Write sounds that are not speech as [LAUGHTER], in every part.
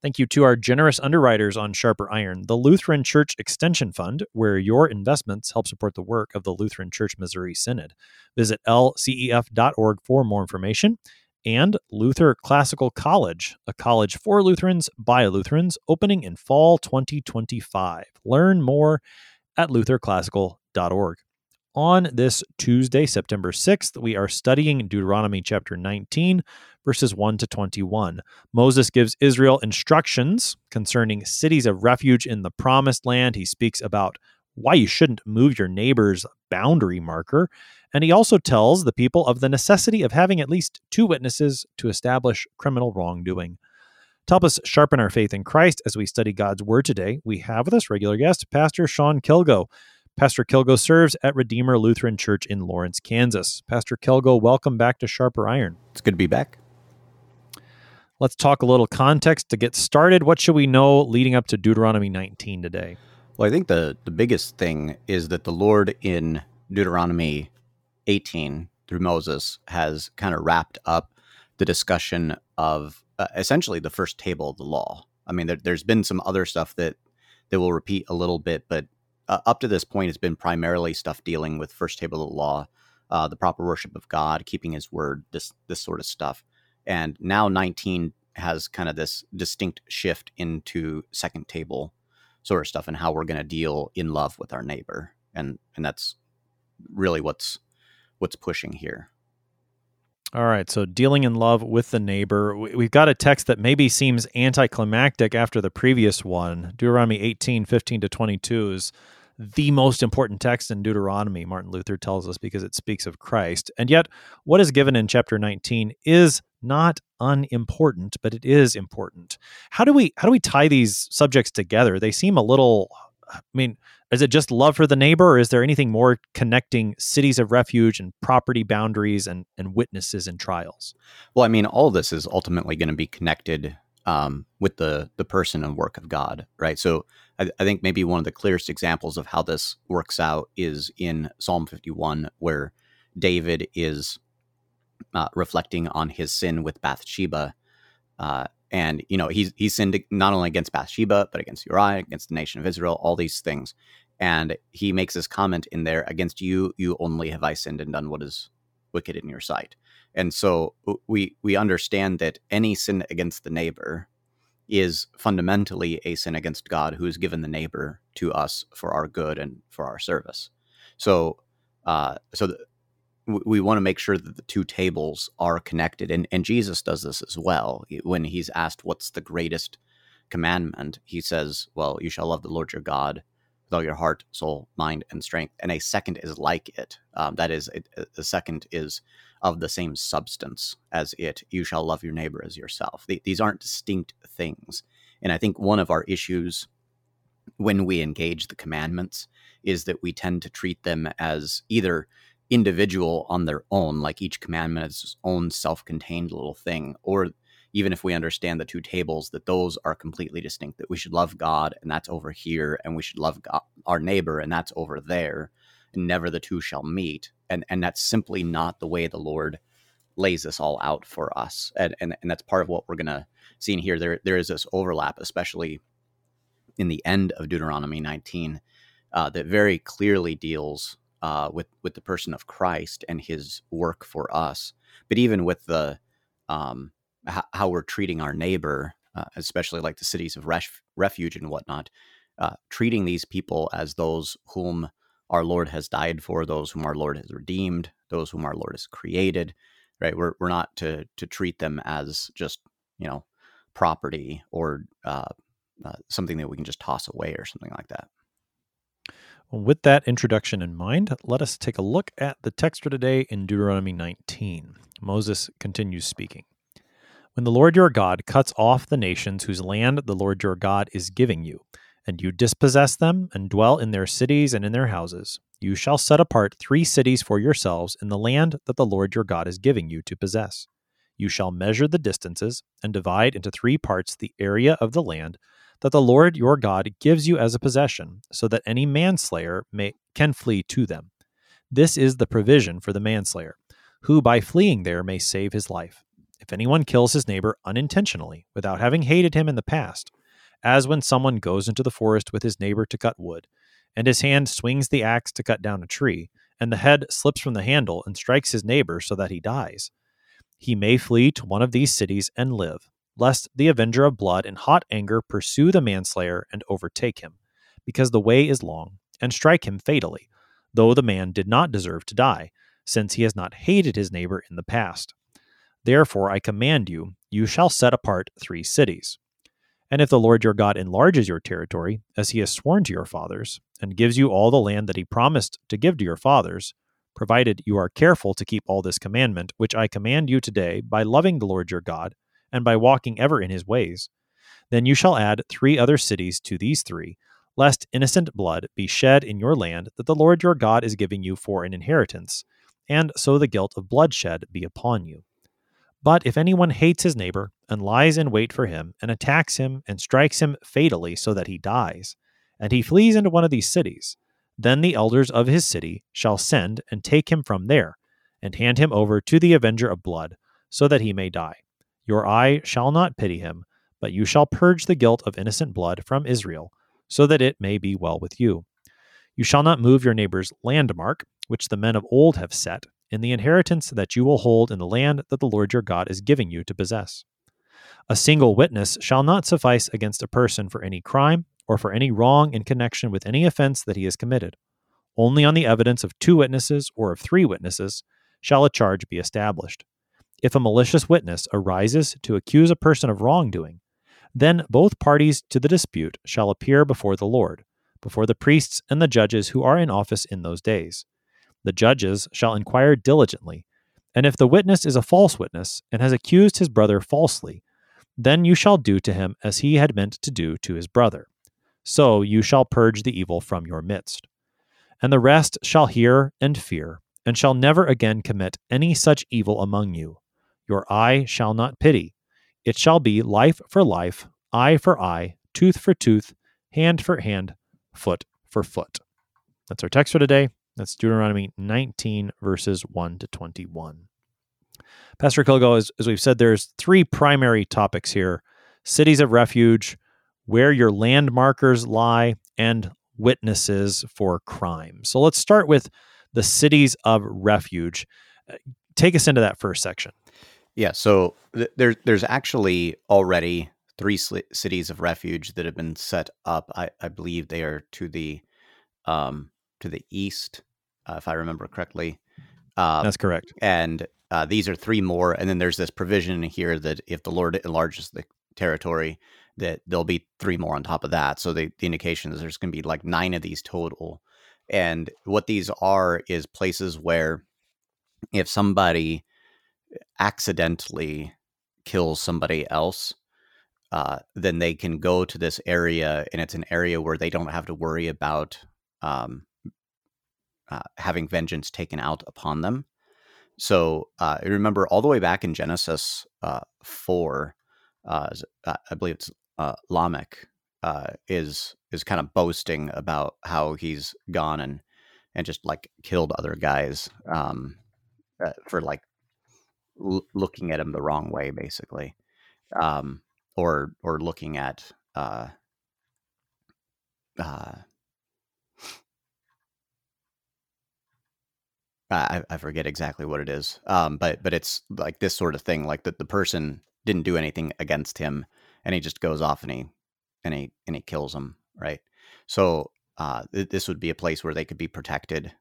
Thank you to our generous underwriters on Sharper Iron, the Lutheran Church Extension Fund, where your investments help support the work of the Lutheran Church Missouri Synod. Visit lcef.org for more information. And Luther Classical College, a college for Lutherans by Lutherans, opening in fall 2025. Learn more at lutherclassical.org. On this Tuesday, September 6th, we are studying Deuteronomy chapter 19, verses 1 to 21. Moses gives Israel instructions concerning cities of refuge in the promised land. He speaks about why you shouldn't move your neighbor's boundary marker. And he also tells the people of the necessity of having at least two witnesses to establish criminal wrongdoing. To help us sharpen our faith in Christ as we study God's Word today, we have with us regular guest, Pastor Sean Kilgo. Pastor Kilgo serves at Redeemer Lutheran Church in Lawrence, Kansas. Pastor Kilgo, welcome back to Sharper Iron. It's good to be back. Let's talk a little context to get started. What should we know leading up to Deuteronomy 19 today? Well, I think the, the biggest thing is that the Lord in Deuteronomy 18 through Moses has kind of wrapped up the discussion of uh, essentially the first table of the law. I mean, there, has been some other stuff that that will repeat a little bit, but uh, up to this point, it's been primarily stuff dealing with first table of the law, uh, the proper worship of God, keeping His word, this this sort of stuff. And now 19 has kind of this distinct shift into second table sort of stuff and how we're going to deal in love with our neighbor, and and that's really what's what's pushing here. All right, so dealing in love with the neighbor. We've got a text that maybe seems anticlimactic after the previous one. Deuteronomy 18, 15 to 22 is the most important text in Deuteronomy, Martin Luther tells us, because it speaks of Christ. And yet, what is given in chapter 19 is not unimportant, but it is important. How do we how do we tie these subjects together? They seem a little I mean, is it just love for the neighbor, or is there anything more connecting cities of refuge and property boundaries and, and witnesses and trials? Well, I mean, all this is ultimately going to be connected um, with the the person and work of God, right? So I, I, think maybe one of the clearest examples of how this works out is in Psalm 51, where David is uh, reflecting on his sin with Bathsheba, uh, and you know he's he's sinned not only against Bathsheba but against Uriah, against the nation of Israel, all these things, and he makes this comment in there: "Against you, you only have I sinned and done what is wicked in your sight." And so we we understand that any sin against the neighbor is fundamentally a sin against God, who has given the neighbor to us for our good and for our service. So, uh, so the, we, we want to make sure that the two tables are connected, and and Jesus does this as well. When he's asked what's the greatest commandment, he says, "Well, you shall love the Lord your God." With all your heart, soul, mind, and strength. And a second is like it. Um, that is, a, a, second is of the same substance as it. You shall love your neighbor as yourself. these aren't distinct things. And I think one of our issues when we engage the commandments is that we tend to treat them as either individual on their own, like each commandment is its own self contained little thing, or even if we understand the two tables, that those are completely distinct, that we should love God and that's over here, and we should love God, our neighbor and that's over there, and never the two shall meet. And, and that's simply not the way the Lord lays this all out for us. And, and, and that's part of what we're going to see in here. There, there is this overlap, especially in the end of Deuteronomy 19, uh, that very clearly deals uh, with, with the person of Christ and his work for us. But even with the, um, how we're treating our neighbor, uh, especially like the cities of ref- refuge and whatnot, uh, treating these people as those whom our Lord has died for, those whom our Lord has redeemed, those whom our Lord has created. Right? We're we're not to to treat them as just you know property or uh, uh something that we can just toss away or something like that. With that introduction in mind, let us take a look at the text for today in Deuteronomy 19. Moses continues speaking. When the Lord your God cuts off the nations whose land the Lord your God is giving you, and you dispossess them and dwell in their cities and in their houses, you shall set apart three cities for yourselves in the land that the Lord your God is giving you to possess. You shall measure the distances and divide into three parts the area of the land that the Lord your God gives you as a possession, so that any manslayer may can flee to them. This is the provision for the manslayer, who by fleeing there may save his life. If anyone kills his neighbor unintentionally, without having hated him in the past, as when someone goes into the forest with his neighbor to cut wood, and his hand swings the axe to cut down a tree, and the head slips from the handle and strikes his neighbor so that he dies. He may flee to one of these cities and live, lest the avenger of blood in hot anger pursue the manslayer and overtake him, because the way is long, and strike him fatally, though the man did not deserve to die, since he has not hated his neighbor in the past. Therefore I command you, you shall set apart three cities. And if the Lord your God enlarges your territory, as he has sworn to your fathers, and gives you all the land that he promised to give to your fathers, provided you are careful to keep all this commandment, which I command you today, by loving the Lord your God, and by walking ever in his ways, then you shall add three other cities to these three, lest innocent blood be shed in your land that the Lord your God is giving you for an inheritance, and so the guilt of bloodshed be upon you. But if anyone hates his neighbor, and lies in wait for him, and attacks him, and strikes him fatally so that he dies, and he flees into one of these cities, then the elders of his city shall send and take him from there, and hand him over to the avenger of blood, so that he may die. Your eye shall not pity him, but you shall purge the guilt of innocent blood from Israel, so that it may be well with you. You shall not move your neighbor's landmark, which the men of old have set, in the inheritance that you will hold in the land that the Lord your God is giving you to possess. A single witness shall not suffice against a person for any crime or for any wrong in connection with any offense that he has committed. Only on the evidence of two witnesses or of three witnesses shall a charge be established. If a malicious witness arises to accuse a person of wrongdoing, then both parties to the dispute shall appear before the Lord, before the priests and the judges who are in office in those days the judges shall inquire diligently. And if the witness is a false witness and has accused his brother falsely, then you shall do to him as he had meant to do to his brother. So you shall purge the evil from your midst. And the rest shall hear and fear, and shall never again commit any such evil among you. Your eye shall not pity. It shall be life for life, eye for eye, tooth for tooth, hand for hand, foot for foot. That's our text for today. That's Deuteronomy 19, verses 1 to 21. Pastor Kilgo, as, as we've said, there's three primary topics here cities of refuge, where your landmarkers lie, and witnesses for crime. So let's start with the cities of refuge. Uh, take us into that first section. Yeah, so th- there, there's actually already three sl- cities of refuge that have been set up. I, I believe they are to the um, to the east uh, if I remember correctly. Um, That's correct. And uh, these are three more, and then there's this provision here that if the Lord enlarges the territory, that there'll be three more on top of that. So the, the indication is there's going to be like nine of these total. And what these are is places where if somebody accidentally kills somebody else, uh, then they can go to this area, and it's an area where they don't have to worry about um, uh, having vengeance taken out upon them. So uh, remember all the way back in Genesis uh, 4, uh, uh, I believe it's Lamech is is kind of boasting about how he's gone and and just like killed other guys um, for like l- looking at him the wrong way, basically, um, or or looking at uh, I, I forget exactly what it is. Um, but but it's like this sort of thing, like that the person didn't do anything against him, and he just goes off and he and he and he kills him, right? So uh, th- this would be a place where they could be protected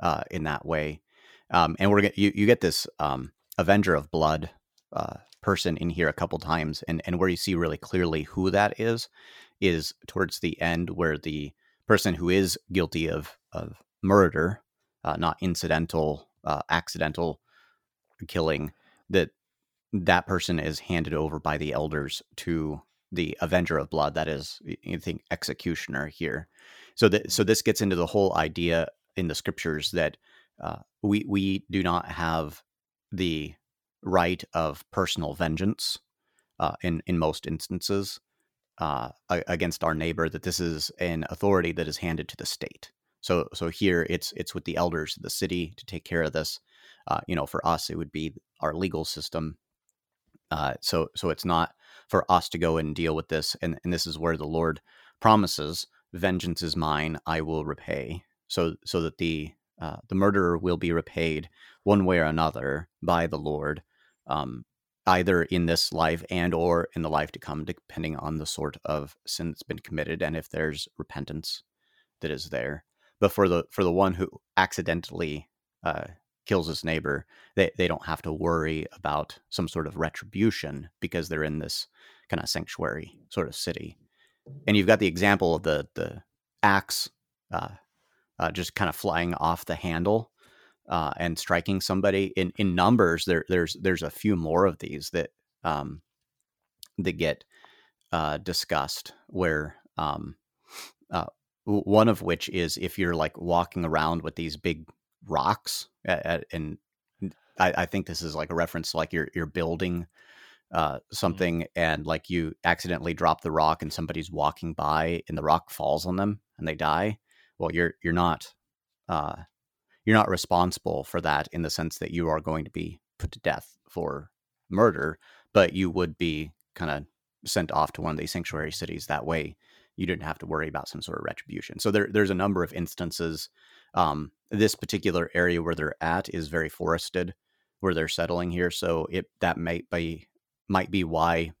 uh, in that way. Um, and we're gonna, you you get this um, Avenger of Blood uh, person in here a couple times, and and where you see really clearly who that is is towards the end, where the person who is guilty of of murder uh, not incidental, uh, accidental killing, that that person is handed over by the elders to the avenger of blood. That is, you think executioner here. So that so this gets into the whole idea in the scriptures that uh, we we do not have the right of personal vengeance uh, in in most instances uh, against our neighbor. That this is an authority that is handed to the state. So so here it's it's with the elders of the city to take care of this. Uh, you know, for us it would be our legal system. Uh, so so it's not for us to go and deal with this, and and this is where the Lord promises, "Vengeance is mine; I will repay." So so that the uh, the murderer will be repaid one way or another by the Lord, um, either in this life and or in the life to come, depending on the sort of sin that's been committed and if there's repentance that is there. But for the for the one who accidentally uh, kills his neighbor, they, they don't have to worry about some sort of retribution because they're in this kind of sanctuary sort of city. And you've got the example of the the axe uh, uh, just kind of flying off the handle uh, and striking somebody in in numbers. There there's there's a few more of these that um, that get uh, discussed where um, uh, one of which is if you're like walking around with these big rocks at, at, and I, I, think this is like a reference to like you're you're building uh, mm-hmm. something mm-hmm. and like you accidentally drop the rock and somebody's walking by and the rock falls on them and they die well you're you're not uh, you're not responsible for that in the sense that you are going to be put to death for murder but you would be kind of sent off to one of these sanctuary cities that way you didn't have to worry about some sort of retribution so there, there's a number of instances um, this particular area where they're at is very forested where they're settling here so it that might be might be why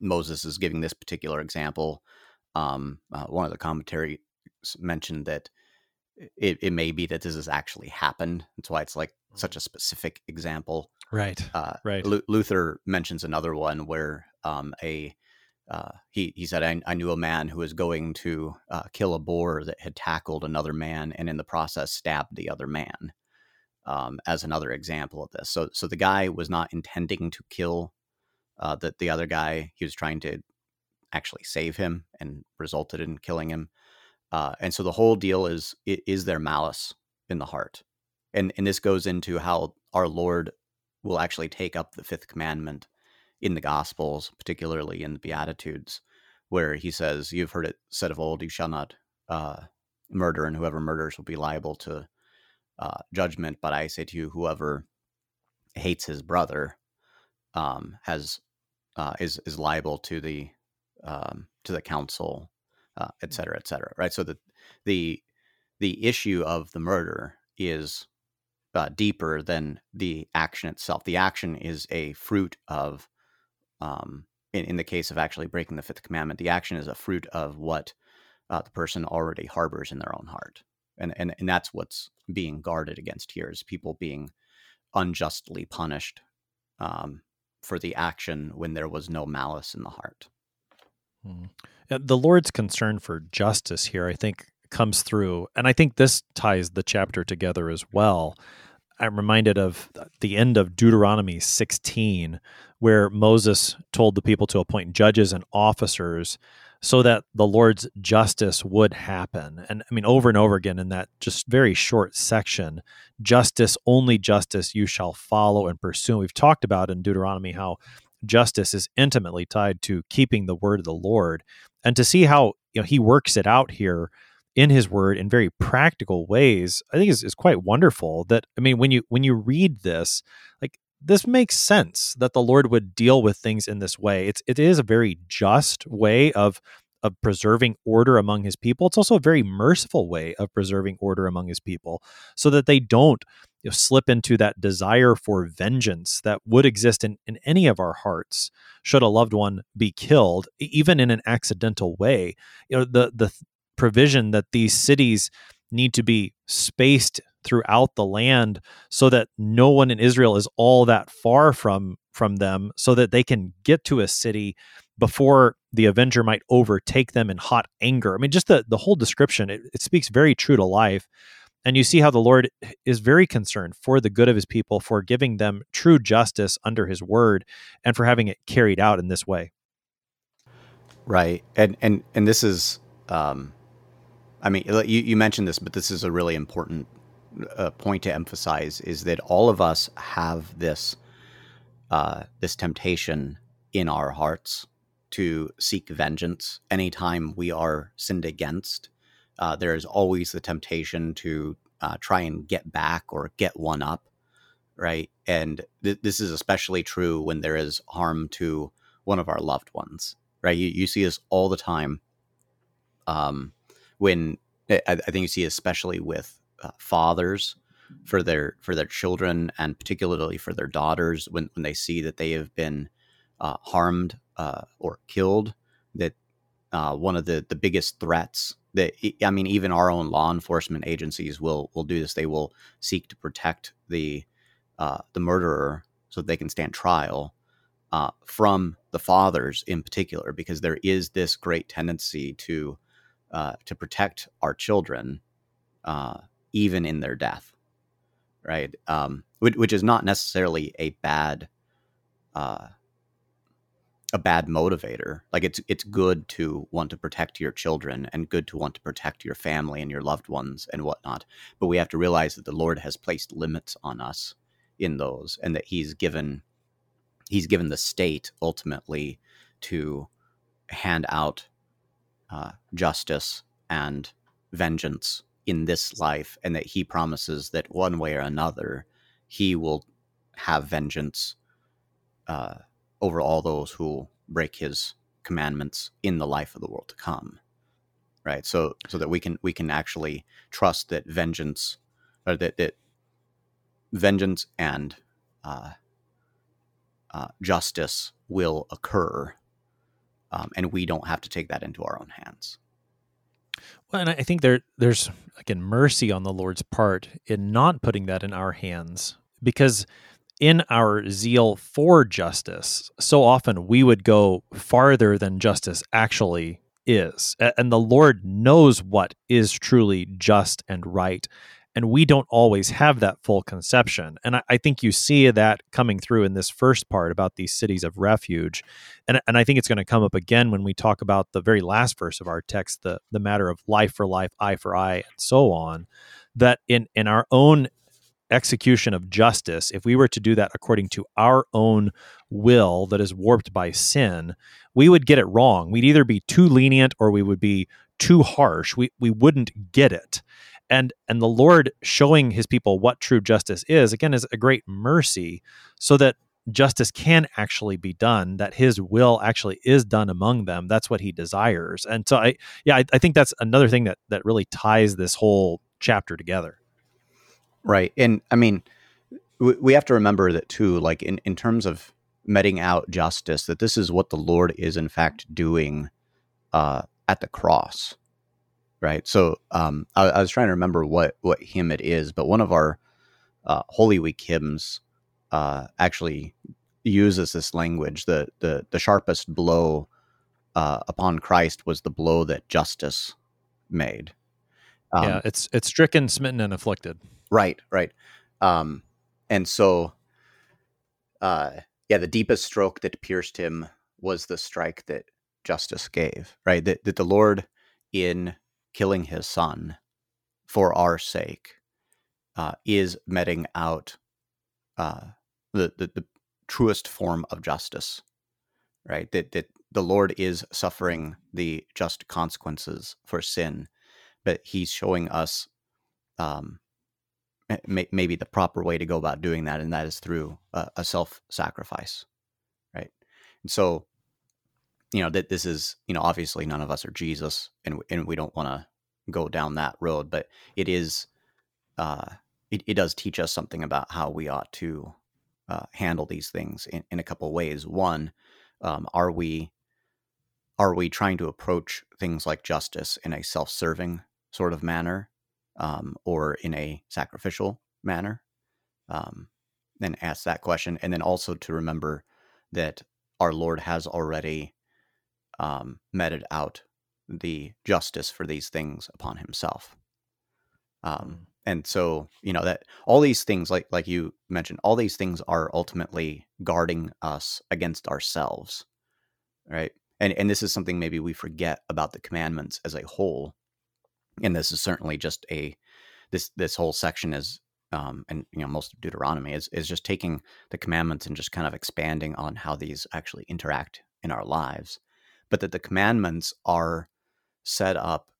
moses is giving this particular example um, uh, one of the commentary mentioned that it, it may be that this has actually happened. That's why it's like such mm. a specific example. Right. Uh, right. L- Luther mentions another one where um, a uh, he he said I, I, knew a man who was going to uh, kill a boar that had tackled another man and in the process stabbed the other man. Um, as another example of this, so so the guy was not intending to kill uh, the the other guy. He was trying to actually save him and resulted in killing him. Uh, and so the whole deal is is there malice in the heart, and and this goes into how our Lord will actually take up the fifth commandment in the Gospels, particularly in the Beatitudes, where he says, "You've heard it said of old, you shall not uh, murder, and whoever murders will be liable to uh, judgment. But I say to you, whoever hates his brother um, has uh, is is liable to the um, to the council uh, et mm. cetera, et cetera. Right. So the the the issue of the murder is uh, deeper than the action itself. The action is a fruit of, um, in, in the case of actually breaking the fifth commandment, the action is a fruit of what uh, the person already harbors in their own heart, and and and that's what's being guarded against here is people being unjustly punished um, for the action when there was no malice in the heart. Hmm. The Lord's concern for justice here, I think, comes through. And I think this ties the chapter together as well. I'm reminded of the end of Deuteronomy 16, where Moses told the people to appoint judges and officers so that the Lord's justice would happen. And I mean, over and over again in that just very short section, justice, only justice you shall follow and pursue. We've talked about in Deuteronomy how justice is intimately tied to keeping the word of the Lord and to see how you know he works it out here in his word in very practical ways i think is, is quite wonderful that i mean when you when you read this like this makes sense that the lord would deal with things in this way it's it is a very just way of of preserving order among his people it's also a very merciful way of preserving order among his people so that they don't you know, slip into that desire for vengeance that would exist in, in any of our hearts should a loved one be killed, even in an accidental way. You know, the the provision that these cities need to be spaced throughout the land so that no one in Israel is all that far from from them so that they can get to a city before the avenger might overtake them in hot anger. I mean just the the whole description it, it speaks very true to life and you see how the Lord is very concerned for the good of his people, for giving them true justice under his word, and for having it carried out in this way. Right, and and and this is, um, I mean, you you mentioned this, but this is a really important uh, point to emphasize: is that all of us have this uh, this temptation in our hearts to seek vengeance anytime we are sinned against. Uh, there is always the temptation to uh, try and get back or get one up, right? And th- this is especially true when there is harm to one of our loved ones, right? You, you see this all the time. Um, when I, I think you see, especially with uh, fathers for their for their children and particularly for their daughters, when when they see that they have been uh, harmed uh, or killed, that uh, one of the the biggest threats that I mean, even our own law enforcement agencies will will do this. They will seek to protect the uh, the murderer so that they can stand trial uh, from the fathers in particular, because there is this great tendency to uh, to protect our children uh, even in their death, right? Um, which, which, is not necessarily a bad uh, a bad motivator. Like it's it's good to want to protect your children and good to want to protect your family and your loved ones and whatnot. But we have to realize that the Lord has placed limits on us in those, and that He's given He's given the state ultimately to hand out uh, justice and vengeance in this life, and that He promises that one way or another He will have vengeance. Uh, over all those who break his commandments in the life of the world to come right so so that we can we can actually trust that vengeance or that that vengeance and uh, uh, justice will occur um, and we don't have to take that into our own hands well and i think there there's again mercy on the lord's part in not putting that in our hands because in our zeal for justice, so often we would go farther than justice actually is. And the Lord knows what is truly just and right. And we don't always have that full conception. And I, think you see that coming through in this first part about these cities of refuge. And, and I think it's going to come up again when we talk about the very last verse of our text, the, the matter of life for life, eye for eye, and so on. That in, in our own execution of justice, if we were to do that according to our own will that is warped by sin, we would get it wrong. We'd either be too lenient or we would be too harsh. We we wouldn't get it. And and the Lord showing his people what true justice is again is a great mercy so that justice can actually be done that his will actually is done among them that's what he desires and so i yeah I, I think that's another thing that that really ties this whole chapter together Right. And I mean, we, we have to remember that too, like in, in terms of meting out justice, that this is what the Lord is in fact doing uh, at the cross. Right. So um, I, I, was trying to remember what, what hymn it is, but one of our uh, Holy Week hymns uh, actually uses this language. The, the, the sharpest blow uh, upon Christ was the blow that justice made. Um, yeah, it's it's stricken, smitten, and afflicted. Right, right. Um, and so, uh, yeah, the deepest stroke that pierced him was the strike that justice gave, right? That, that the Lord, in killing his son for our sake, uh, is meting out uh, the, the, the truest form of justice, right? That, that the Lord is suffering the just consequences for sin, but he's showing us um, may, maybe the proper way to go about doing that, and that is through a, a self-sacrifice, right? And so, you know, that this is, you know, obviously none of us are Jesus, and and we don't want to go down that road, but it is, uh, it, it does teach us something about how we ought to uh, handle these things in, in a couple of ways. One, um, are we are we trying to approach things like justice in a self-serving sort of manner um, or in a sacrificial manner? Um, then ask that question. And then also to remember that our Lord has already um, meted out the justice for these things upon himself. Um, mm. and so, you know, that all these things, like like you mentioned, all these things are ultimately guarding us against ourselves, right? and and this is something maybe we forget about the commandments as a whole and this is certainly just a this this whole section is um, and you know most of Deuteronomy is is just taking the commandments and just kind of expanding on how these actually interact in our lives, but that the commandments are set up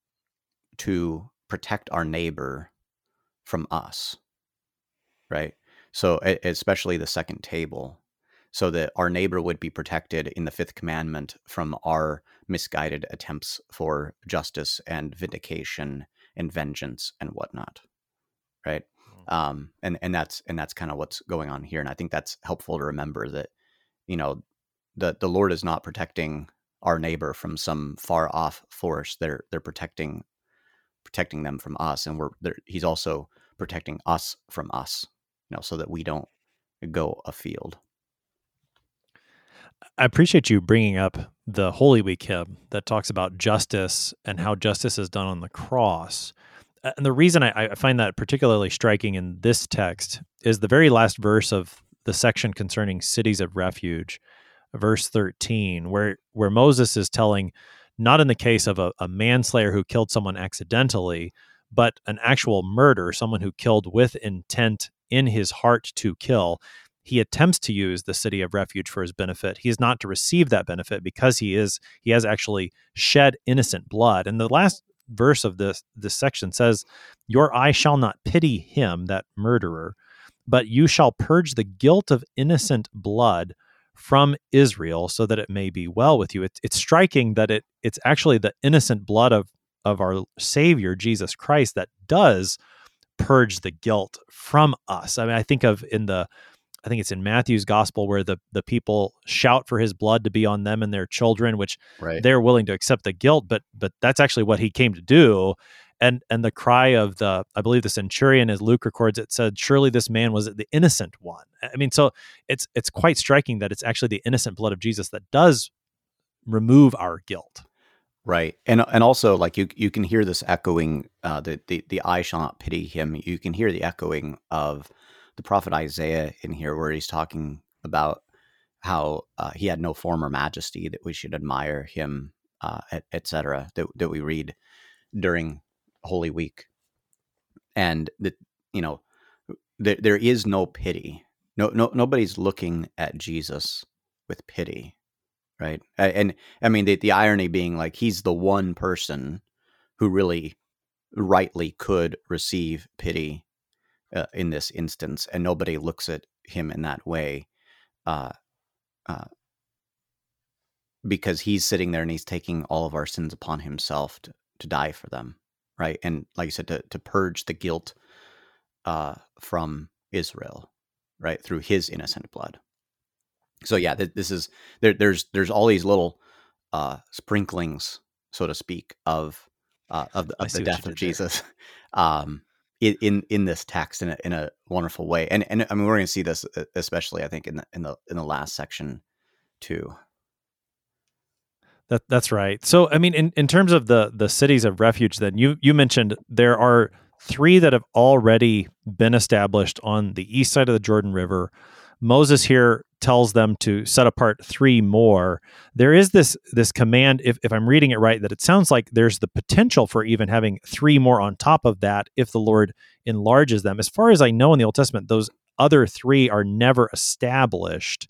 to protect our neighbor from us, right? So especially the second table, so that our neighbor would be protected in the fifth commandment from our misguided attempts for justice and vindication and vengeance and whatnot, right? um, and and that's and that's kind of what's going on here and i think that's helpful to remember that you know the the lord is not protecting our neighbor from some far off force they're they're protecting protecting them from us and we're he's also protecting us from us you know so that we don't go afield. I appreciate you bringing up the Holy Week hymn that talks about justice and how justice is done on the cross. And the reason I, I, find that particularly striking in this text is the very last verse of the section concerning cities of refuge, verse 13, where where Moses is telling, not in the case of a, a manslayer who killed someone accidentally, but an actual murder, someone who killed with intent in his heart to kill. He attempts to use the city of refuge for his benefit. He is not to receive that benefit because he is he has actually shed innocent blood. And the last verse of this this section says, "Your eye shall not pity him that murderer, but you shall purge the guilt of innocent blood from Israel, so that it may be well with you." It's it's striking that it it's actually the innocent blood of of our Savior Jesus Christ that does purge the guilt from us. I mean, I think of in the I think it's in Matthew's gospel where the the people shout for his blood to be on them and their children, which right. they're willing to accept the guilt, but but that's actually what he came to do. And and the cry of the I believe the centurion, as Luke records it, said, "Surely this man was the innocent one." I mean, so it's it's quite striking that it's actually the innocent blood of Jesus that does remove our guilt. Right, and and also like you you can hear this echoing. Uh, the the the eye shall not pity him. You can hear the echoing of the prophet Isaiah in here, where he's talking about how uh, he had no former majesty, that we should admire him, uh, etc. Et that that we read during Holy Week, and that you know there there is no pity. No, no, nobody's looking at Jesus with pity, right? And I mean the the irony being like he's the one person who really rightly could receive pity uh, in this instance, and nobody looks at him in that way, uh, uh, because he's sitting there and he's taking all of our sins upon himself to, to die for them, right? And like I said, to to purge the guilt uh, from Israel, right, through his innocent blood. So yeah, th- this is there. There's there's all these little uh, sprinklings, so to speak, of uh, of, of the death of Jesus. [LAUGHS] um, in in this text in a, in a wonderful way. And and I mean we're going to see this especially I think in the in the in the last section too. That that's right. So I mean in in terms of the the cities of refuge then you you mentioned there are 3 that have already been established on the east side of the Jordan River. Moses here tells them to set apart three more. There is this this command, if, if I'm reading it right, that it sounds like there's the potential for even having three more on top of that if the Lord enlarges them. As far as I know in the Old Testament, those other three are never established.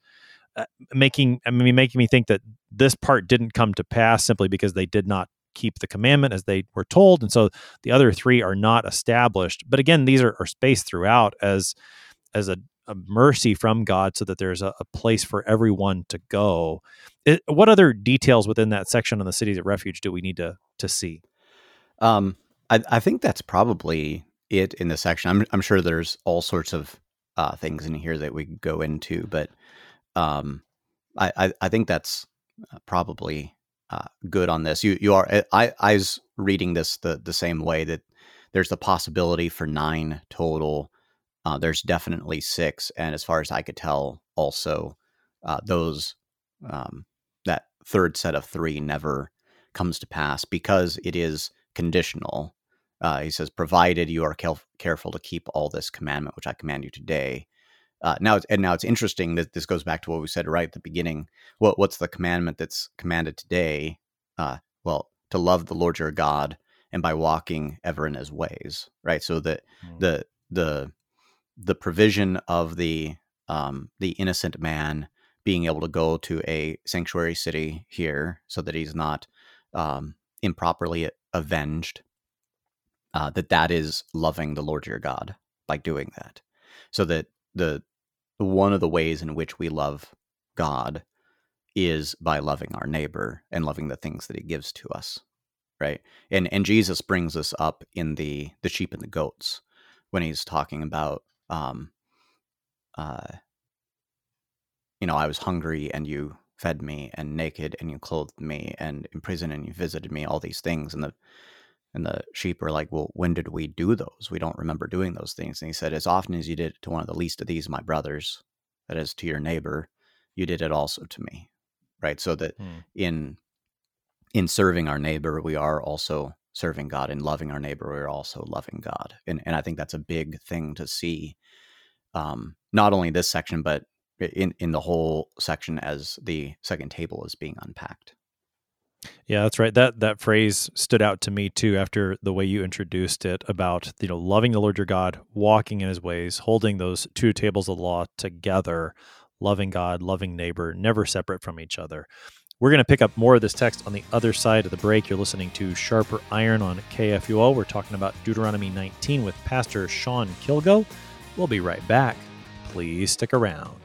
Uh, making I mean making me think that this part didn't come to pass simply because they did not keep the commandment as they were told and so the other three are not established but again these are, are spaced throughout as as a a mercy from God so that there's a, a place for everyone to go. It, what other details within that section on the cities of refuge do we need to to see? Um, I, I think that's probably it in the section. I'm, I'm sure there's all sorts of uh, things in here that we could go into, but um, I, I, I think that's probably uh, good on this. You you are I I was reading this the the same way that there's the possibility for nine total uh, there's definitely six, and as far as I could tell, also uh, those um, that third set of three never comes to pass because it is conditional. Uh, he says, "Provided you are careful to keep all this commandment which I command you today." Uh, now, and now it's interesting that this goes back to what we said right at the beginning. What what's the commandment that's commanded today? Uh, well, to love the Lord your God, and by walking ever in His ways, right? So that mm. the the the provision of the um, the innocent man being able to go to a sanctuary city here, so that he's not um, improperly avenged. Uh, that that is loving the Lord your God by doing that, so that the one of the ways in which we love God is by loving our neighbor and loving the things that he gives to us right? And and jesus brings us up in the the sheep and the goats when he's talking about um uh you know i was hungry and you fed me and naked and you clothed me and in prison and you visited me all these things and the and the sheep are like well when did we do those? We don't remember doing those things. And he said as often as you did it to one of the least of these my brothers that is to your neighbor you did it also to me. Right? So that hmm. in in serving our neighbor we are also serving god. In loving our neighbor we're also loving god. And and i think that's a big thing to see um not only this section but in in the whole section as the second table is being unpacked yeah, that's right. That that phrase stood out to me too after the way you introduced it about you know loving the Lord your God, walking in His ways, holding those two tables of law together, loving God, loving neighbor, never separate from each other. We're going to pick up more of this text on the other side of the break. You're listening to Sharper Iron on KFUO. We're talking about Deuteronomy 19 with Pastor Sean Kilgo. We'll be right back. Please stick around.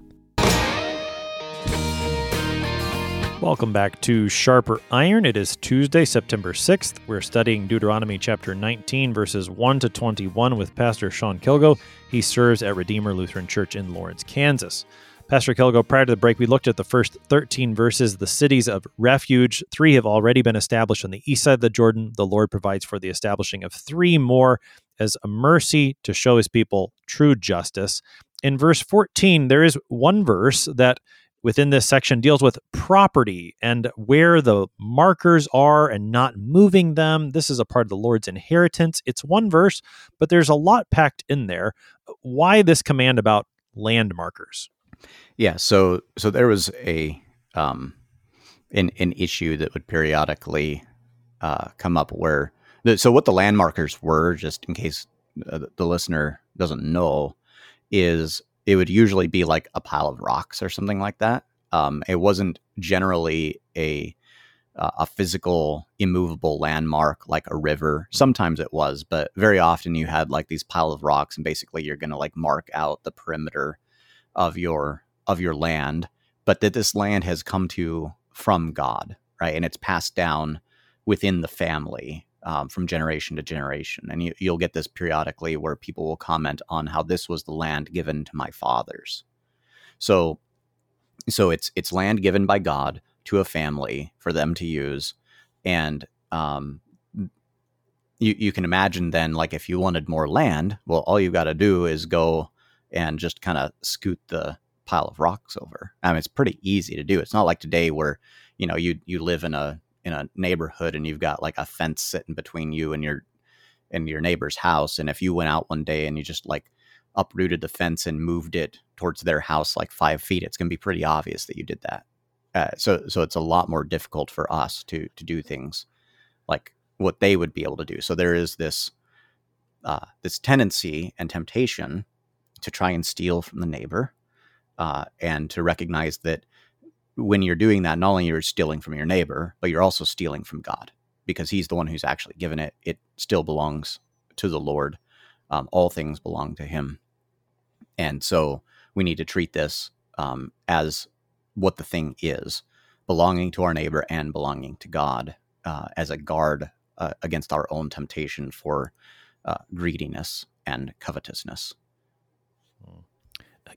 Welcome back to Sharper Iron. It is Tuesday, September 6th. We're studying Deuteronomy chapter 19, verses 1 to 21 with Pastor Sean Kilgo. He serves at Redeemer Lutheran Church in Lawrence, Kansas. Pastor Kilgo, prior to the break, we looked at the first 13 verses, the cities of refuge. Three have already been established on the east side of the Jordan. The Lord provides for the establishing of three more as a mercy to show his people true justice. In verse 14, there is one verse that within this section deals with property and where the markers are and not moving them. This is a part of the Lord's inheritance. It's one verse, but there's a lot packed in there. Why this command about land markers? Yeah, so so there was a um an an issue that would periodically uh, come up where the, so what the land markers were, just in case uh, the listener doesn't know, is it would usually be like a pile of rocks or something like that. Um, it wasn't generally a uh, a physical immovable landmark like a river. Sometimes it was, but very often you had like these pile of rocks, and basically you're going to like mark out the perimeter of your of your land. But that this land has come to from God, right, and it's passed down within the family um, from generation to generation. And you, you'll get this periodically where people will comment on how this was the land given to my fathers. So, so it's it's land given by God to a family for them to use, and um, you you can imagine then like if you wanted more land, well, all you got to do is go and just kind of scoot the pile of rocks over. I mean, it's pretty easy to do. It's not like today where you know you you live in a in a neighborhood and you've got like a fence sitting between you and your and your neighbor's house and if you went out one day and you just like uprooted the fence and moved it towards their house like five feet it's going to be pretty obvious that you did that. Uh, so so it's a lot more difficult for us to to do things like what they would be able to do. So there is this uh, this tendency and temptation to try and steal from the neighbor uh, and to recognize that when you're doing that, not only you're stealing from your neighbor, but you're also stealing from God because He's the one who's actually given it. It still belongs to the Lord. Um, all things belong to Him, and so we need to treat this um, as what the thing is belonging to our neighbor and belonging to God uh, as a guard uh, against our own temptation for uh, greediness and covetousness.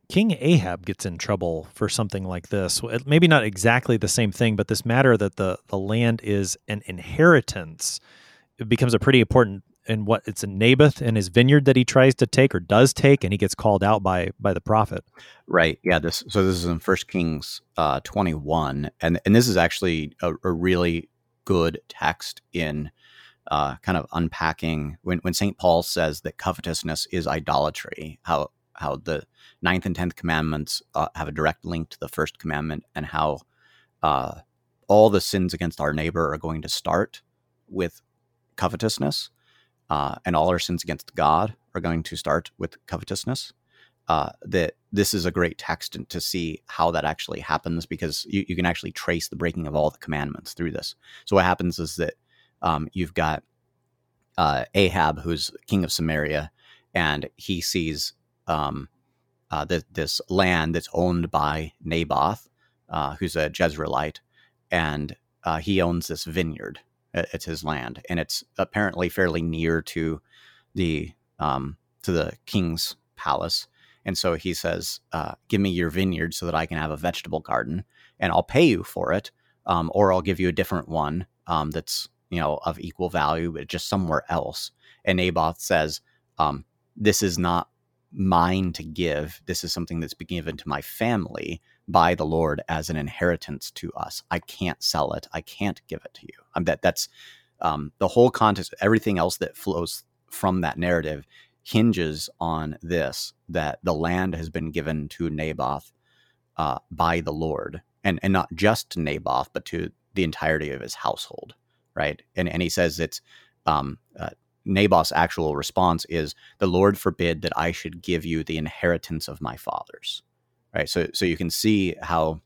King Ahab gets in trouble for something like this. Maybe not exactly the same thing, but this matter that the, the land is an inheritance it becomes a pretty important and what it's a Naboth and his vineyard that he tries to take or does take, and he gets called out by by the prophet. Right. Yeah. This so this is in First Kings uh, twenty one, and and this is actually a, a really good text in uh, kind of unpacking when when Saint Paul says that covetousness is idolatry. How how the ninth and tenth commandments uh, have a direct link to the first commandment, and how uh, all the sins against our neighbor are going to start with covetousness, uh, and all our sins against God are going to start with covetousness. Uh, that this is a great text to see how that actually happens because you, you, can actually trace the breaking of all the commandments through this. So what happens is that um, you've got uh, Ahab, who's king of Samaria, and he sees um, uh, th- this land that's owned by Naboth, uh, who's a Jezreelite, and uh, he owns this vineyard. It's his land, and it's apparently fairly near to the um, to the king's palace. And so he says, uh, "Give me your vineyard so that I can have a vegetable garden, and I'll pay you for it, um, or I'll give you a different one um, that's you know of equal value, but just somewhere else." And Naboth says, um, "This is not mine to give. This is something that's been given to my family by the Lord as an inheritance to us. I can't sell it. I can't give it to you. Um, that that's um, the whole context. Everything else that flows from that narrative hinges on this: that the land has been given to Naboth uh, by the Lord, and and not just to Naboth, but to the entirety of his household. Right, and and he says it's um, uh, Naboth's actual response is, "The Lord forbid that I should give you the inheritance of my fathers." Right. So so you can see how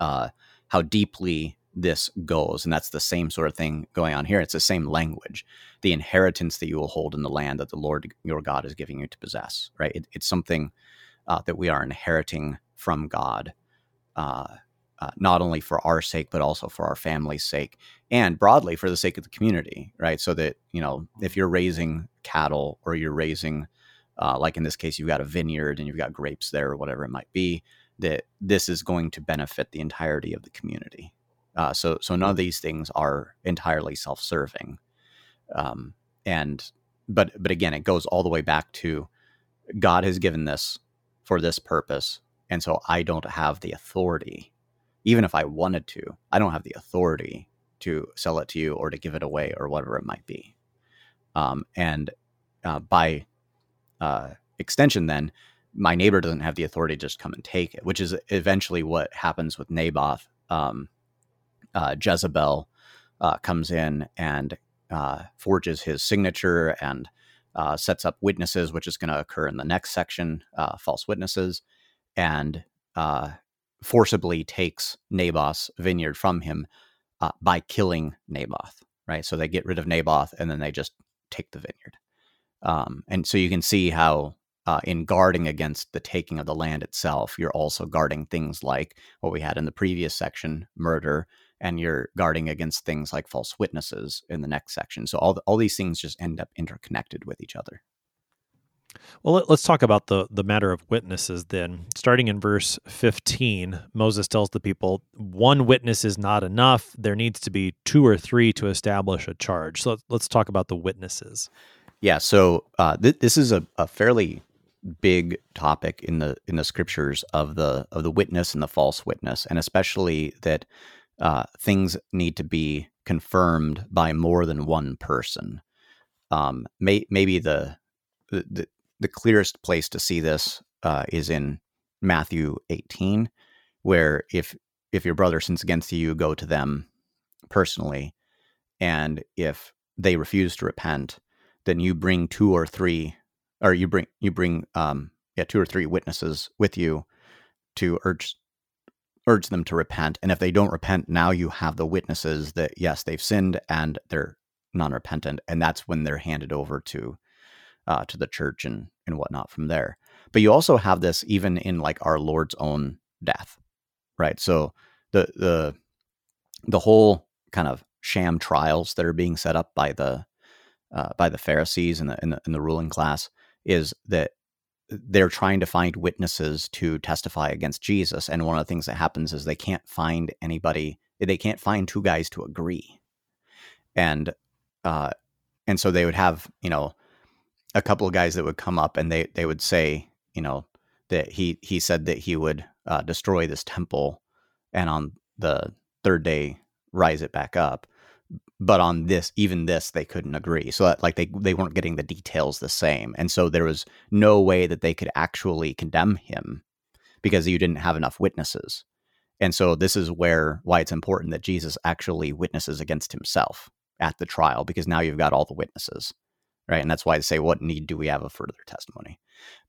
uh, how deeply this goes, and that's the same sort of thing going on here. It's the same language. The inheritance that you will hold in the land that the Lord your God is giving you to possess. Right. It, it's something uh, that we are inheriting from God. Uh, uh, not only for our sake but also for our family's sake and broadly for the sake of the community right? So that you know if you're raising cattle or you're raising uh, like in this case you've got a vineyard and you've got grapes there or whatever it might be that this is going to benefit the entirety of the community. Uh, so so none of these things are entirely self-serving. Um, and but but again it goes all the way back to god has given this for this purpose and so i don't have the authority. Even if I wanted to, I don't have the authority to sell it to you or to give it away or whatever it might be. Um, and uh, by uh, extension, then my neighbor doesn't have the authority to just come and take it, which is eventually what happens with Naboth. Um, uh, Jezebel uh, comes in and uh, forges his signature and uh, sets up witnesses, which is going to occur in the next section, false witnesses. And forcibly takes Naboth's vineyard from him uh, by killing Naboth, right? So they get rid of Naboth and then they just take the vineyard. Um, and so you can see how, uh, in guarding against the taking of the land itself, you're also guarding things like what we had in the previous section murder, and you're guarding against things like false witnesses in the next section. So all, the, all these things just end up interconnected with each other. Well, let, us talk about the the matter of witnesses then. Starting in verse 15, Moses tells the people, one witness is not enough. There needs to be two or three to establish a charge. So let's talk about the witnesses. Yeah, so uh, th- this is a, a fairly big topic in the in the scriptures of the of the witness and the false witness, and especially that uh, things need to be confirmed by more than one person. Um, may, maybe the, the the clearest place to see this uh, is in Matthew 18, where if if your brother sins against you, go to them personally, and if they refuse to repent, then you bring two or three, or you bring you bring um, yeah two or three witnesses with you to urge urge them to repent. And if they don't repent, now you have the witnesses that yes they've sinned and they're non-repentant, and that's when they're handed over to uh, to the church and and whatnot from there. But you also have this even in like our Lord's own death, right? So the the the whole kind of sham trials that are being set up by the uh, by the Pharisees and the, and the and the ruling class is that they're trying to find witnesses to testify against Jesus, and one of the things that happens is they can't find anybody. They can't find two guys to agree, and uh, and so they would have you know a couple of guys that would come up and they they would say you know that he he said that he would uh, destroy this temple and on the third day rise it back up but on this even this they couldn't agree. So that, like they they weren't getting the details the same. And so there was no way that they could actually condemn him because you didn't have enough witnesses. And so this is where why it's important that Jesus actually witnesses against himself at the trial because now you've got all the witnesses right and that's why they say what need do we have a further testimony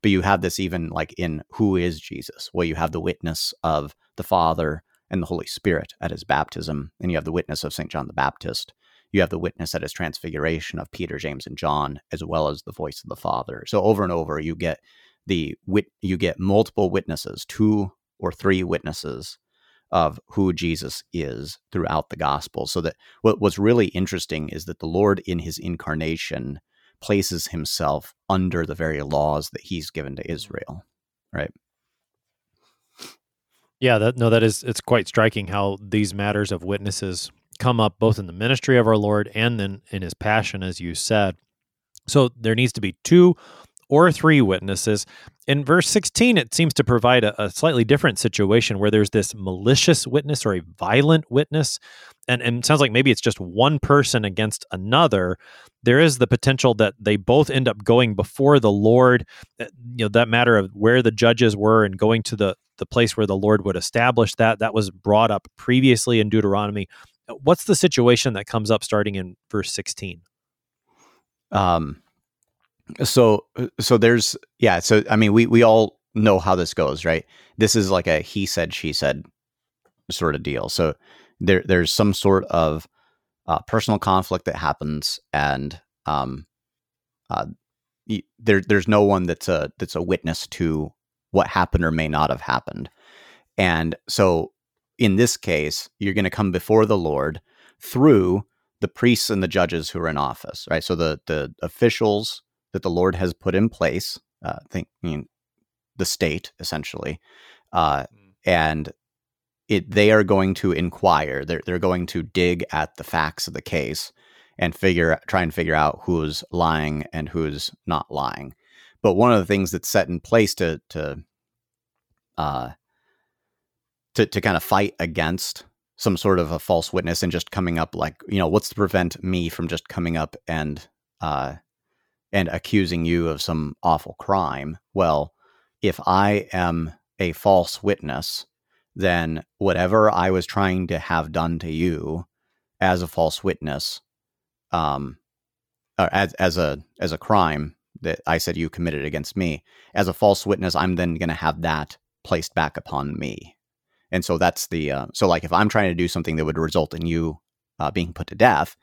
but you have this even like in who is Jesus well you have the witness of the father and the Holy Spirit at his baptism. And you have the witness of St. John the Baptist. You have the witness at his transfiguration of Peter, James, and John, as well as the voice of the Father. So over and over, you get the wit, you get multiple witnesses, two or three witnesses of who Jesus is throughout the gospel. So that what, what's really interesting is that the Lord in his incarnation places himself under the very laws that he's given to mm-hmm. Israel. Right. Yeah, that no, that is it's quite striking how these matters of witnesses come up both in the ministry of our Lord and then in his passion, as you said. So there needs to be two or three witnesses. In verse 16, it seems to provide a, a, slightly different situation where there's this malicious witness or a violent witness. And, and sounds like maybe it's just one person against another. There is the potential that they both end up going before the Lord. Uh, you know, that matter of where the judges were and going to the, the place where the Lord would establish that, that was brought up previously in Deuteronomy. Uh, what's the situation that comes up starting in verse 16? Um, so uh, so there's yeah so i mean we we all know how this goes right? This is like a he said she said sort of deal. So there there's some sort of uh, personal conflict that happens and um uh, there there's no one that's a that's a witness to what happened or may not have happened. And so in this case you're going to come before the lord through the priests and the judges who are in office right? So the the officials that the Lord has put in place. Uh, think I mean, the state essentially, uh, mm. and it they are going to inquire. They're they're going to dig at the facts of the case and figure try and figure out who's lying and who's not lying. But one of the things that's set in place to to uh, to to kind of fight against some sort of a false witness and just coming up like you know what's to prevent me from just coming up and uh, and accusing you of some awful crime. Well, if I am a false witness, then whatever I was trying to have done to you as a false witness, um, as as a as a crime that I said you committed against me, as a false witness, I'm then going to have that placed back upon me. And so that's the uh, so like if I'm trying to do something that would result in you uh, being put to death,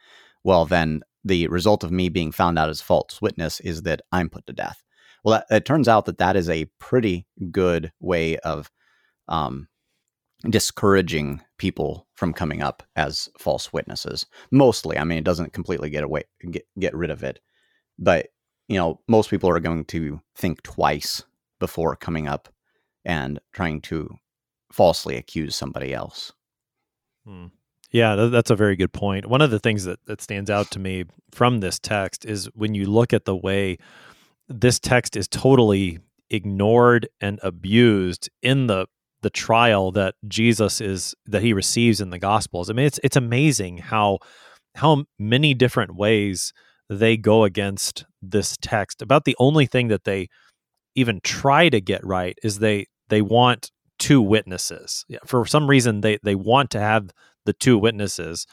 well then the result of me being found out as false witness is that I'm put to death. Well, it turns out that that is a pretty good way of um, discouraging people from coming up as false witnesses. Mostly, I mean, it doesn't completely get away get get rid of it, but you know, most people are going to think twice before coming up and trying to falsely accuse somebody else. Hmm. Yeah, that's a very good point. One of the things that, that stands out to me from this text is when you look at the way this text is totally ignored and abused in the the trial that Jesus is that he receives in the gospels. I mean it's it's amazing how how many different ways they go against this text. About the only thing that they even try to get right is they they want two witnesses. For some reason they they want to have the two witnesses,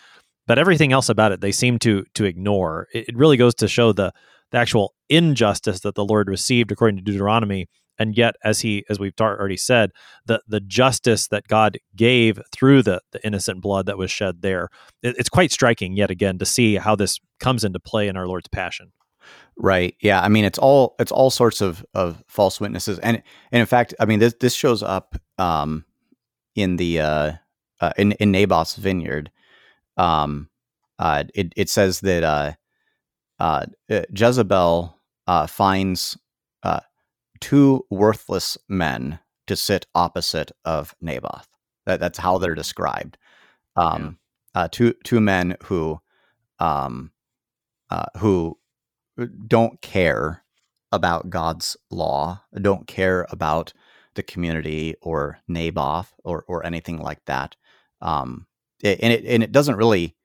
but everything else about it they seem to to ignore. It, it really goes to show the the actual injustice that the Lord received according to Deuteronomy, and yet as he as we've already said, the the justice that God gave through the the innocent blood that was shed there. It, it's quite striking yet again to see how this comes into play in our Lord's passion. Right. Yeah. I mean, it's all it's all sorts of of false witnesses, and and in fact, I mean, this this shows up um, in the uh, uh, in in Naboth's vineyard. um, uh, it it says that uh, uh, uh Jezebel uh, finds uh, two worthless men to sit opposite of Naboth. That, that's how they're described. Um, yeah. two two men who um, who don't care about God's law, don't care about the community or Naboth or or anything like that. Um, and it and it doesn't really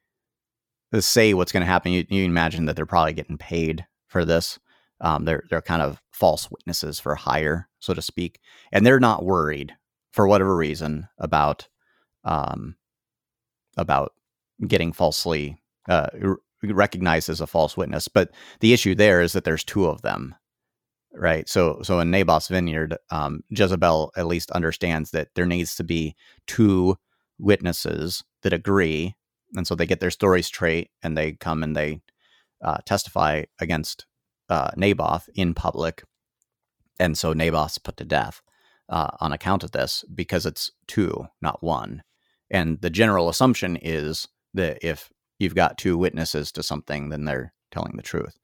say what's going to happen. You, you, imagine that they're probably getting paid for this. Um, they're they're kind of false witnesses for hire, so to speak, and they're not worried for whatever reason about um, about getting falsely uh, recognized as a false witness. But the issue there is that there's two of them, right? So so in Naboth's vineyard, um, Jezebel at least understands that there needs to be two witnesses that agree, and so they get their story straight, and they come and they uh, testify against uh, Naboth in public, and so Naboth's put to death uh, on account of this because it's two, not one. And the general assumption is that if you've got two witnesses to something, then they're telling the truth.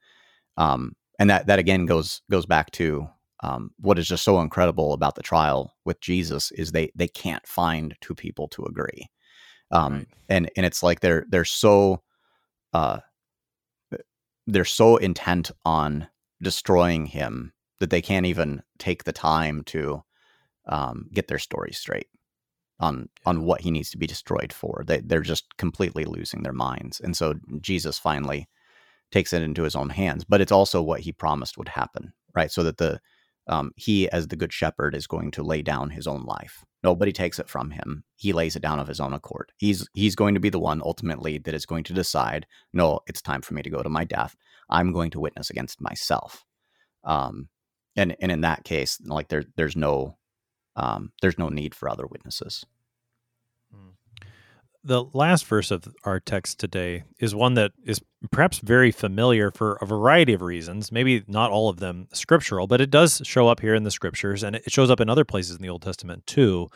Um, and that that again goes goes back to um, what is just so incredible about the trial with Jesus is they they can't find two people to agree, um, right. and and it's like they're they're so uh, they're so intent on destroying him that they can't even take the time to um, get their story straight on on what he needs to be destroyed for. They they're just completely losing their minds, and so Jesus finally takes it into his own hands. But it's also what he promised would happen, right? So that the um, he, as the good shepherd, is going to lay down his own life. Nobody takes it from him. He lays it down of his own accord. He's he's going to be the one ultimately that is going to decide. No, it's time for me to go to my death. I'm going to witness against myself. Um, and and in that case, like there there's no um, there's no need for other witnesses. The last verse of our text today is one that is perhaps very familiar for a variety of reasons, maybe not all of them scriptural, but it does show up here in the scriptures and it shows up in other places in the Old Testament too.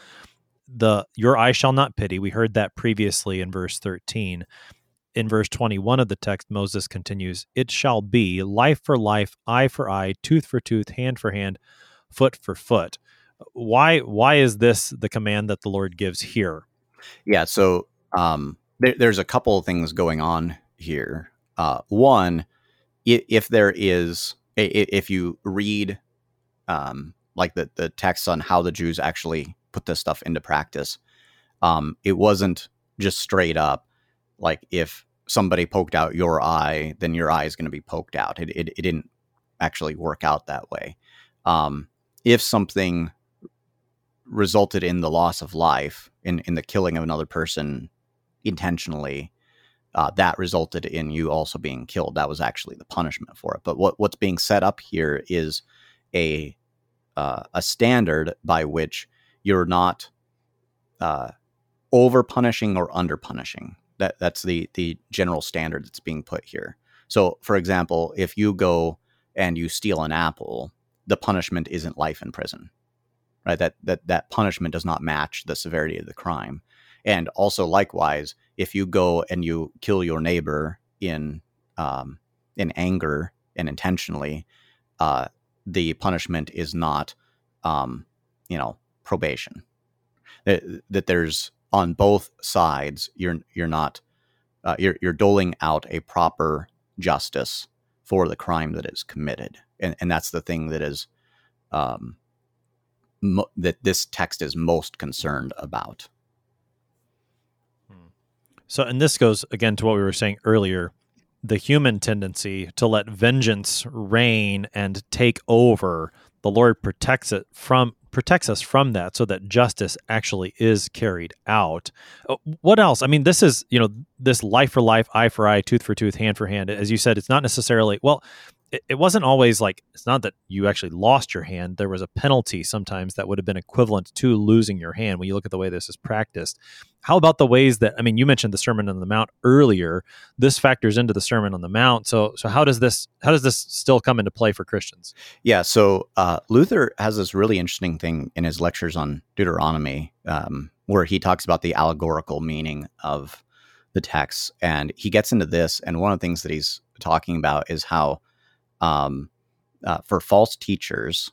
The your eye shall not pity. We heard that previously in verse 13. In verse 21 of the text, Moses continues, It shall be life for life, eye for eye, tooth for tooth, hand for hand, foot for foot. Why why is this the command that the Lord gives here? Yeah, so um, there, there's a couple of things going on here. Uh, one, if, there is, if you read um, like the, the text on how the Jews actually put this stuff into practice, um, it wasn't just straight up like if somebody poked out your eye, then your eye is going to be poked out. It, it, it, didn't actually work out that way. Um, if something resulted in the loss of life, in, in the killing of another person intentionally, uh, that resulted in you also being killed. That was actually the punishment for it. But what, what's being set up here is a uh, a standard by which you're not uh, over punishing or under punishing. That that's the the general standard that's being put here. So, for example, if you go and you steal an apple, the punishment isn't life in prison, right? That that that punishment does not match the severity of the crime. And also, likewise, if you go and you kill your neighbor in um, in anger and intentionally, uh, the punishment is not, um, you know, probation. That, that, there's on both sides, you're you're not uh, you're you're doling out a proper justice for the crime that is committed, and and that's the thing that is um, mo- that this text is most concerned about. So, and this goes again to what we were saying earlier the human tendency to let vengeance reign and take over. The Lord protects it from protects us from that so that justice actually is carried out. Uh, what else? I mean, this is, you know, this life for life, eye for eye, tooth for tooth, hand for hand. As you said, it's not necessarily, well, it, it wasn't always like it's not that you actually lost your hand. There was a penalty sometimes that would have been equivalent to losing your hand when you look at the way this is practiced. How about the ways that i mean you mentioned the sermon on the mount earlier. This factors into the sermon on the mount. So so how does this how does this still come into play for christians? Yeah so uh, luther has this really interesting thing in his lectures on deuteronomy um, where he talks about the allegorical meaning of the text, and he gets into this. And one of the things that he's talking about is how, um, uh, for false teachers,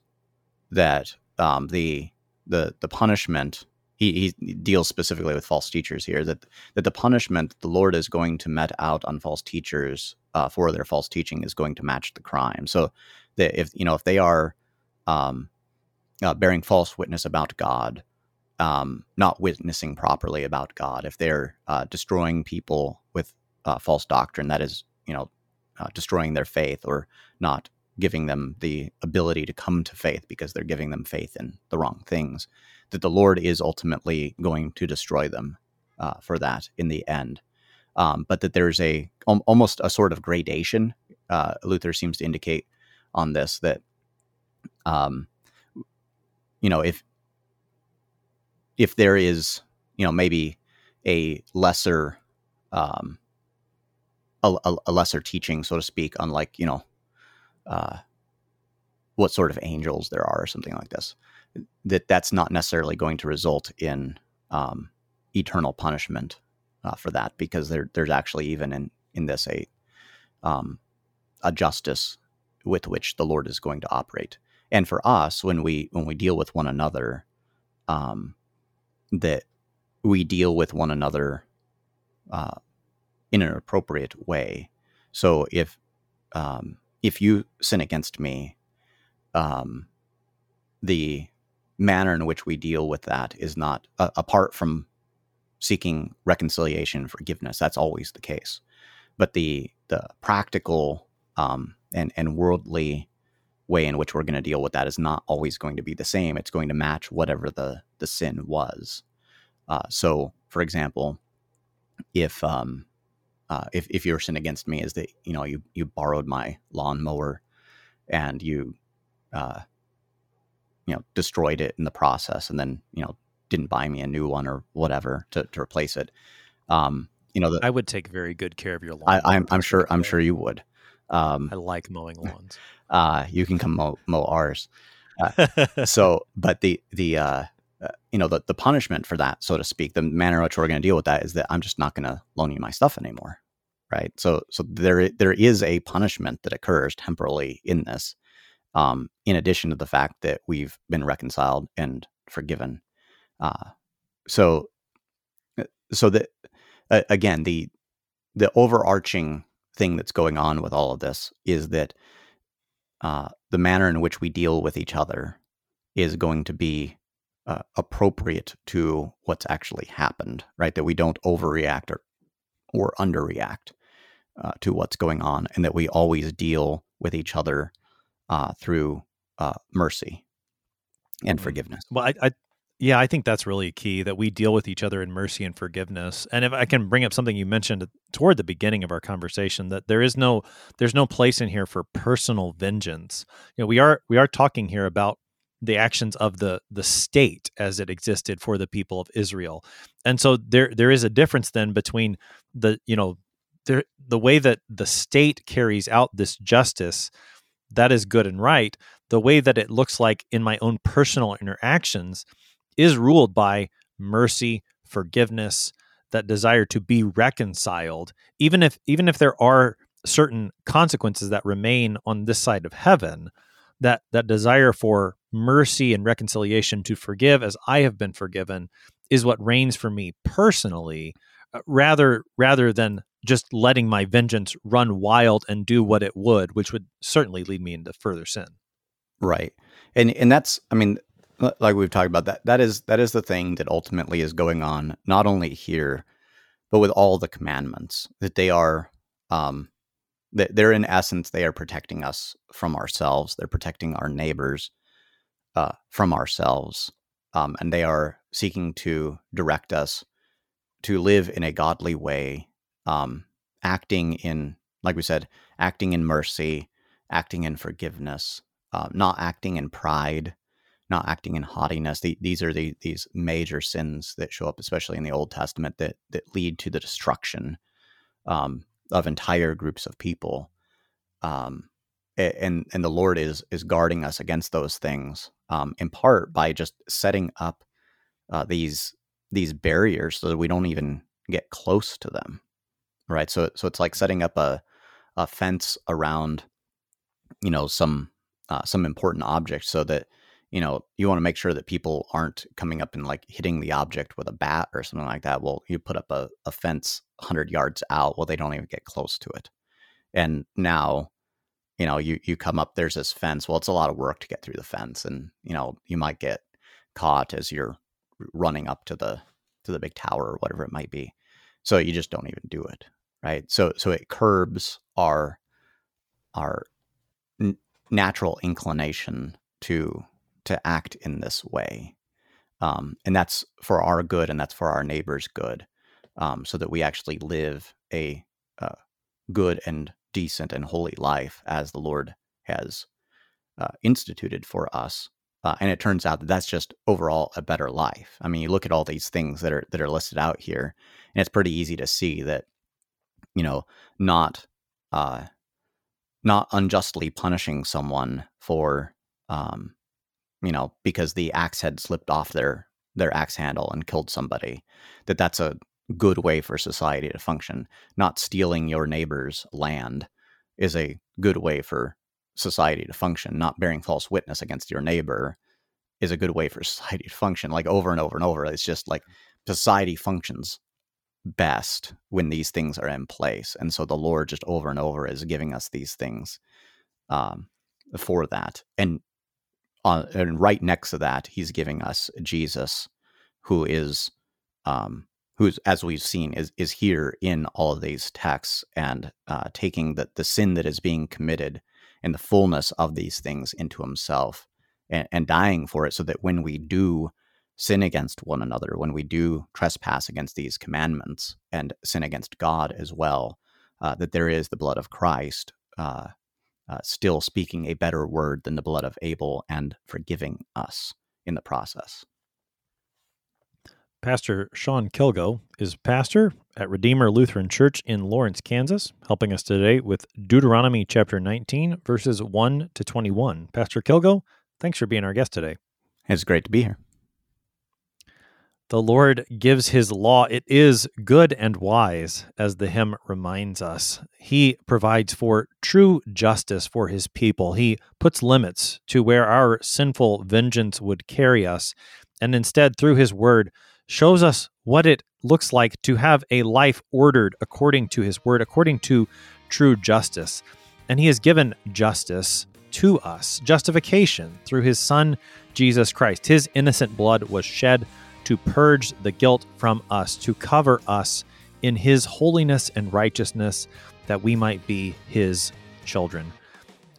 that um, the the the punishment he, he deals specifically with false teachers here that that the punishment the Lord is going to met out on false teachers uh, for their false teaching is going to match the crime. So that if you know if they are um, uh, bearing false witness about God, um, not witnessing properly about God, if they're uh, destroying people with uh, false doctrine, that is you know uh, destroying their faith or not giving them the ability to come to faith because they're giving them faith in the wrong things, that the Lord is ultimately going to destroy them uh, for that in the end. Um, but that there's a um, almost a sort of gradation. Uh, Luther seems to indicate on this that, um, you know, if if there is, you know, maybe a lesser, um, a, a lesser teaching, so to speak, unlike you know uh, what sort of angels there are or something like this that that's not necessarily going to result in um, eternal punishment uh, for that because there, there's actually even in in this a um, a justice with which the Lord is going to operate. And for us, when we when we deal with one another, um, that we deal with one another uh, in an appropriate way. So if um, if you sin against me, um, the manner in which we deal with that is not uh, apart from seeking reconciliation, forgiveness. That's always the case, but the the practical um, and and worldly way in which we're going to deal with that is not always going to be the same. It's going to match whatever the the sin was. Uh, so, for example, if um, uh, if if your sin against me is that you know you you borrowed my lawnmower and you uh, you know destroyed it in the process and then you know didn't buy me a new one or whatever to, to replace it um, you know the, i would take very good care of your lawn I, am I'm sure i'm sure you would um, i like mowing [LAUGHS] lawns. uh, you can come mow, mow ours. Uh, [LAUGHS] so but the the uh, you know the, the punishment for that so to speak the manner in which we're going to deal with that is that i'm just not going to loan you my stuff anymore right? So so there there is a punishment that occurs temporally in this um, in addition to the fact that we've been reconciled and forgiven. Uh, so uh, so that uh, again the the overarching thing that's going on with all of this is that uh, the manner in which we deal with each other is going to be uh, appropriate to what's actually happened, right? That we don't overreact or or underreact uh, to what's going on, and that we always deal with each other uh, through uh, mercy and mm-hmm. forgiveness. Well, I, I, yeah, I think that's really key that we deal with each other in mercy and forgiveness. And if I can bring up something you mentioned toward the beginning of our conversation, that there is no, there's no place in here for personal vengeance. You know, we are we are talking here about the actions of the the state as it existed for the people of Israel. And so there there is a difference then between the you know there, the way that the state carries out this justice that is good and right the way that it looks like in my own personal interactions is ruled by mercy forgiveness that desire to be reconciled even if even if there are certain consequences that remain on this side of heaven that that desire for mercy and reconciliation to forgive as I have been forgiven is what reigns for me personally uh, rather rather than just letting my vengeance run wild and do what it would which would certainly lead me into further sin. Right. And and that's i mean like we've talked about that that is that is the thing that ultimately is going on not only here but with all the commandments that they are um they're in essence they are protecting us from ourselves they're protecting our neighbors uh, from ourselves um, and they are seeking to direct us to live in a godly way um, acting in like we said acting in mercy acting in forgiveness uh, not acting in pride not acting in haughtiness. The, these are the, these major sins that show up especially in the old testament that that lead to the destruction um, of entire groups of people um, and and the lord is is guarding us against those things um, in part by just setting up uh, these these barriers so that we don't even get close to them right? So so it's like setting up a a fence around you know some uh, some important object so that you know you want to make sure that people aren't coming up and like hitting the object with a bat or something like that well you put up a, a fence 100 yards out well they don't even get close to it. And now you know you you come up there's this fence well it's a lot of work to get through the fence and you know you might get caught as you're running up to the to the big tower or whatever it might be. So you just don't even do it right? So so it curbs our our n- natural inclination to to act in this way um, and that's for our good and that's for our neighbors good um, so that we actually live a uh, good and decent and holy life as the lord has uh, instituted for us uh, and it turns out that that's just overall a better life. I mean you look at all these things that are that are listed out here and it's pretty easy to see that you know not uh, not unjustly punishing someone for um, you know because the axe had slipped off their their axe handle and killed somebody that that's a good way for society to function not stealing your neighbor's land is a good way for society to function not bearing false witness against your neighbor is a good way for [LAUGHS] society to function like over and over and over it's just like society functions best when these things are in place. And so the Lord just over and over is giving us these things um, for that. And on, and right next to that, he's giving us Jesus, who is um, who's as we've seen is is here in all of these texts and uh, taking the the sin that is being committed and the fullness of these things into himself and, and dying for it, so that when we do sin against one another, when we do trespass against these commandments and sin against God as well, uh, that there is the blood of Christ uh, uh, still speaking a better word than the blood of Abel and forgiving us in the process. Pastor Sean Kilgo is pastor at Redeemer Lutheran Church in Lawrence, Kansas, helping us today with Deuteronomy chapter 19, verses 1 to 21. Pastor Kilgo, thanks for being our guest today. It's great to be here. The Lord gives his law. It is good and wise, as the hymn reminds us. He provides for true justice for his people. He puts limits to where our sinful vengeance would carry us, and instead, through his word, shows us what it looks like to have a life ordered according to his word, according to true justice. And he has given justice to us, justification through his son, Jesus Christ. His innocent blood was shed to purge the guilt from us, to cover us in his holiness and righteousness, that we might be his children.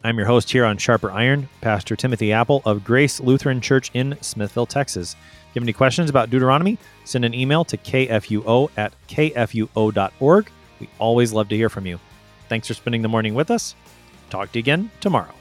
I'm your host here on Sharper Iron, Pastor Timothy Appel of Grace Lutheran Church in Smithville, Texas. If you have any questions about Deuteronomy, send an email to kfuo at kfuo.org. We always love to hear from you. Thanks for spending the morning with us. Talk to you again tomorrow.